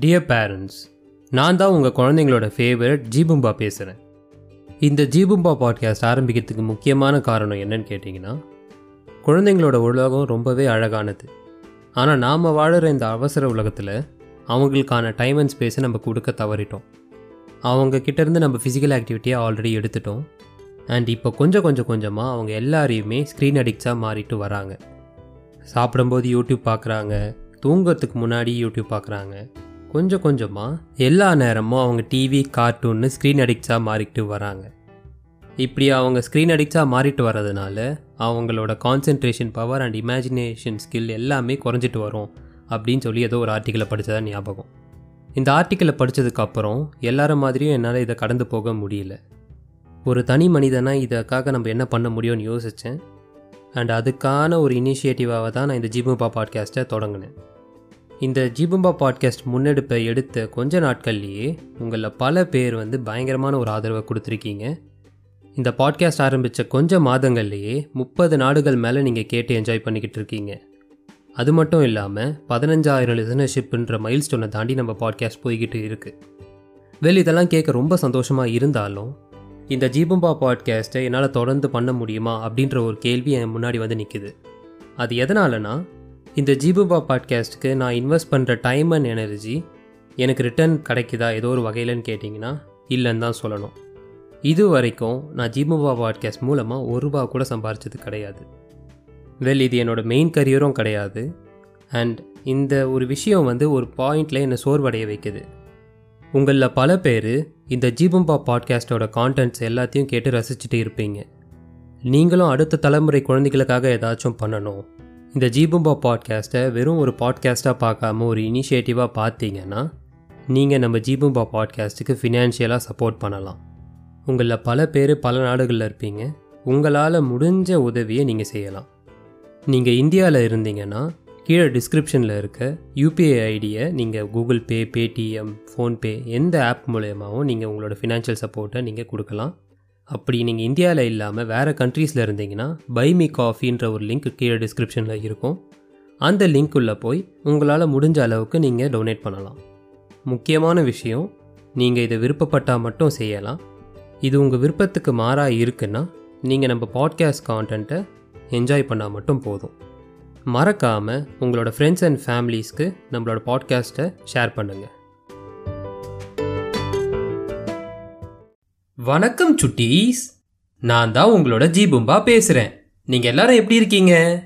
Dear parents நான் தான் உங்கள் குழந்தைங்களோட ஃபேவரட் ஜீபும்பா பேசுகிறேன் இந்த ஜீபும்பா பாட்காஸ்ட் ஆரம்பிக்கிறதுக்கு முக்கியமான காரணம் என்னன்னு கேட்டிங்கன்னா குழந்தைங்களோட உலகம் ரொம்பவே அழகானது. ஆனால் நாம் வாழுற இந்த அவசர உலகத்தில் அவங்களுக்கான டைம் அண்ட் ஸ்பேஸை நம்ம கொடுக்க தவறிட்டோம். அவங்க கிட்டேருந்து நம்ம ஃபிசிக்கல் ஆக்டிவிட்டியை ஆல்ரெடி எடுத்துட்டோம். அண்ட் இப்போ கொஞ்சம் கொஞ்சம் கொஞ்சமாக அவங்க எல்லாரையுமே ஸ்க்ரீன் அடிக்ட்ஸாக மாறிட்டு வராங்க. சாப்பிடும்போது யூடியூப் பார்க்குறாங்க தூங்குறதுக்கு முன்னாடி யூடியூப் பார்க்குறாங்க கொஞ்சம் கொஞ்சமாக எல்லா நேரமும் அவங்க டிவி கார்ட்டூன்னு ஸ்க்ரீன் அடிக்ட்ஸாக மாறிக்கிட்டு வராங்க. இப்படி அவங்க ஸ்க்ரீன் அடிக்ட்ஸாக மாறிட்டு வர்றதுனால அவங்களோட concentration power and imagination skill எல்லாமே குறைஞ்சிட்டு வரும் அப்படின்னு சொல்லி ஏதோ ஒரு ஆர்டிக்கலை படித்ததா ஞாபகம். இந்த ஆர்டிக்கலை படித்ததுக்கப்புறம் எல்லார மாதிரியும் என்னால் இதை கடந்து போக முடியல. ஒரு தனி மனிதனாக இதற்காக நம்ம என்ன பண்ண முடியும்னு யோசித்தேன் அண்ட் அதுக்கான ஒரு இனிஷியேட்டிவாக தான் நான் இந்த ஜிபும்பா பாட்காஸ்ட்டை தொடங்கினேன். இந்த ஜிபும்பா பாட்காஸ்ட் முன்னெடுப்பை எடுத்த கொஞ்ச நாட்கள்லேயே உங்களில் பல பேர் வந்து பயங்கரமான ஒரு ஆதரவை கொடுத்துருக்கீங்க. இந்த பாட்காஸ்ட் ஆரம்பித்த கொஞ்ச மாதங்கள்லேயே முப்பது நாடுகள் மேலே நீங்கள் கேட்டு என்ஜாய் பண்ணிக்கிட்டு இருக்கீங்க. அது மட்டும் இல்லாமல் பதினஞ்சாயிரம் லிசனர்ஷிப்புன்ற மைல் ஸ்டோனை தாண்டி நம்ம பாட்காஸ்ட் போய்கிட்டு இருக்குது வெளி இதெல்லாம் கேட்க ரொம்ப சந்தோஷமாக இருந்தாலும் இந்த ஜீபம்பா பாட்காஸ்ட்டை என்னால் தொடர்ந்து பண்ண முடியுமா அப்படின்ற ஒரு கேள்வி என் முன்னாடி வந்து நிற்குது அது எதனாலனா இந்த ஜீபுபா பாட்காஸ்ட்டுக்கு நான் இன்வெஸ்ட் பண்ணுற டைம் அண்ட் எனர்ஜி எனக்கு ரிட்டர்ன் கிடைக்குதா ஏதோ ஒரு வகையிலன்னு கேட்டிங்கன்னா இல்லைன்னு தான் சொல்லணும். இது வரைக்கும் நான் ஜீபுபா பாட்காஸ்ட் மூலமாக ஒரு ரூபா கூட சம்பாரிச்சது கிடையாது. வெல் இது என்னோட மெயின் கரியரும் கிடையாது. அண்ட் இந்த ஒரு விஷயம் வந்து ஒரு பாயிண்டில் என்னை சோர்வடைய வைக்குது. உங்களில் பல பேர் இந்த ஜீபம்பா பாட்காஸ்ட்டோட கான்டென்ட்ஸ் எல்லாத்தையும் கேட்டு ரசிச்சுட்டு இருப்பீங்க. நீங்களும் அடுத்த தலைமுறை குழந்தைகளுக்காக ஏதாச்சும் பண்ணணும். இந்த ஜீபம்பா பாட்காஸ்ட்டை வெறும் ஒரு பாட்காஸ்ட்டாக பார்க்காம ஒரு இனிஷியேட்டிவாக பார்த்தீங்கன்னா நீங்கள் நம்ம ஜீபம்பா பாட்காஸ்ட்டுக்கு ஃபினான்ஷியலாக சப்போர்ட் பண்ணலாம். உங்களில் பல பேர் பல நாடுகளில் இருப்பீங்க. உங்களால் முடிஞ்ச உதவியை நீங்கள் செய்யலாம். நீங்கள் இந்தியாவில் இருந்தீங்கன்னா கீழே டிஸ்கிரிப்ஷனில் இருக்க யூபிஐ ஐடியை நீங்கள் கூகுள் பே பேடிஎம் ஃபோன்பே எந்த ஆப் மூலயமாவும் நீங்கள் உங்களோட ஃபினான்ஷியல் சப்போர்ட்டை நீங்கள் கொடுக்கலாம். அப்படி நீங்கள் இந்தியாவில் இல்லாமல் வேறு கண்ட்ரீஸில் இருந்தீங்கன்னா பை மீ காஃபின்ற ஒரு லிங்க் கீழே டிஸ்கிரிப்ஷனில் இருக்கும். அந்த லிங்க் உள்ளே போய் உங்களால் முடிஞ்ச அளவுக்கு நீங்கள் டொனேட் பண்ணலாம். முக்கியமான விஷயம் நீங்கள் இதை விருப்பப்பட்டால் மட்டும் செய்யலாம். இது உங்கள் விருப்பத்துக்கு மாறாக இருக்குன்னா நீங்கள் நம்ம பாட்காஸ்ட் கான்டென்ட்டை என்ஜாய் பண்ணால் மட்டும் போதும். மறக்காமல் உங்களோட ஃப்ரெண்ட்ஸ் அண்ட் ஃபேமிலிஸ்க்கு நம்மளோட பாட்காஸ்ட்டை ஷேர் பண்ணுங்கள் வணக்கம் சுட்டீஸ். நான் தான் உங்களோட ஜீபும்பா பேசுகிறேன் நீங்கள் எல்லாரும் எப்படி இருக்கீங்க?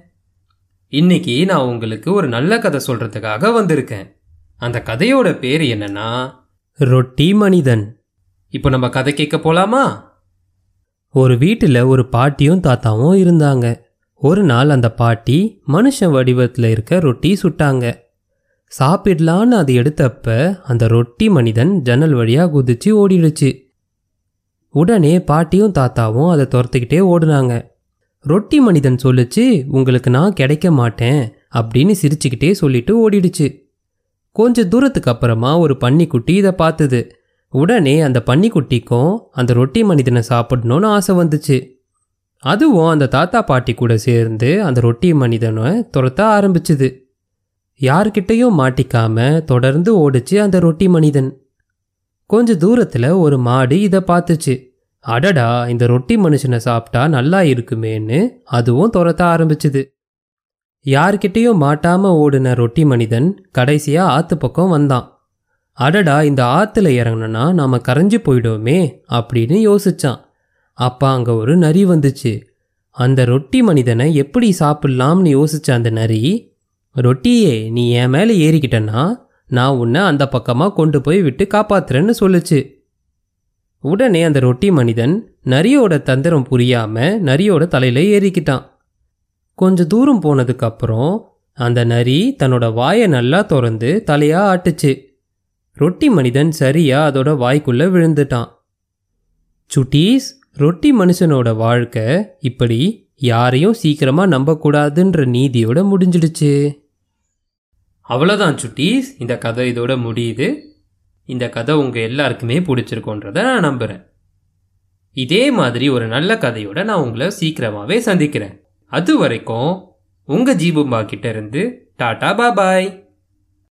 இன்னைக்கு நான் உங்களுக்கு ஒரு நல்ல கதை சொல்கிறதுக்காக வந்திருக்கேன். அந்த கதையோட பேர் என்னன்னா ரொட்டி மனிதன். இப்போ நம்ம கதை கேட்க போலாமா? ஒரு வீட்டில் ஒரு பாட்டியும் தாத்தாவும் இருந்தாங்க. ஒரு நாள் அந்த பாட்டி மனுஷன் வடிவத்தில் இருக்க ரொட்டி சுட்டாங்க. சாப்பிடலான்னு அது எடுத்தப்ப அந்த ரொட்டி மனிதன் ஜன்னல் வழியாக குதிச்சு ஓடிடுச்சு. உடனே பாட்டியும் தாத்தாவும் அதை துரத்துக்கிட்டே ஓடுனாங்க. ரொட்டி மனிதன் சொல்லுச்சு உங்களுக்கு நான் கிடைக்க மாட்டேன் அப்படின்னு சிரிச்சுக்கிட்டே சொல்லிட்டு ஓடிடுச்சு. கொஞ்ச தூரத்துக்கு அப்புறமா ஒரு பன்னிக்குட்டி இதை பார்த்தது. உடனே அந்த பன்னிக்குட்டிக்கும் அந்த ரொட்டி மனிதனை சாப்பிடணும்னு ஆசை வந்துச்சு. அதுவும் அந்த தாத்தா பாட்டி கூட சேர்ந்து அந்த ரொட்டி மனிதனை துரத்த ஆரம்பிச்சுது. யார்கிட்டையும் மாட்டிக்காம தொடர்ந்து ஓடிச்சு அந்த ரொட்டி மனிதன். கொஞ்ச தூரத்தில் ஒரு மாடு இதை பார்த்துச்சு அடடா இந்த ரொட்டி மனுஷனை சாப்பிட்டா நல்லா இருக்குமேன்னு அதுவும் துரத்த ஆரம்பிச்சுது. யார்கிட்டையும் மாட்டாம ஓடின ரொட்டி மனிதன் கடைசியா ஆத்து பக்கம் வந்தான். அடடா இந்த ஆத்துல இறங்கினா நாம கரைஞ்சு போயிடுவோமே அப்படின்னு யோசிச்சான். அப்போ அங்க ஒரு நரி வந்துச்சு. அந்த ரொட்டி மனிதனை எப்படி சாப்பிடலாம்னு யோசிச்ச அந்த நரி ரொட்டியே நீ என் மேலே ஏறிக்கிட்டனா? நான் உன்னை அந்த பக்கமாக கொண்டு போய் விட்டு காப்பாத்துறேன்னு சொல்லுச்சு. உடனே அந்த ரொட்டி மனிதன் நரியோட தந்திரம் புரியாம நரியோட தலையில ஏறிக்கிட்டான். கொஞ்ச தூரம் போனதுக்கப்புறம் அந்த நரி தன்னோட வாயை நல்லா திறந்து தலையா ஆட்டுச்சு. ரொட்டி மனிதன் சரியா அதோட வாய்க்குள்ள விழுந்துட்டான். சுட்டீஸ் ரொட்டி மனுஷனோட வாழ்க்கை இப்படி யாரையும் சீக்கிரமா நம்பக்கூடாதுன்ற நீதியோட முடிஞ்சிடுச்சு. அவ்வளோதான் சுட்டீஸ். இந்த கதை இதோட முடியுது. இந்த கதை உங்கள் எல்லாருக்குமே பிடிச்சிருக்கோன்றத நான் நம்புகிறேன் இதே மாதிரி ஒரு நல்ல கதையோட நான் உங்களை சீக்கிரமாகவே சந்திக்கிறேன். அது வரைக்கும் உங்கள் ஜீபும்பா கிட்டேருந்து டாடா பாபாய்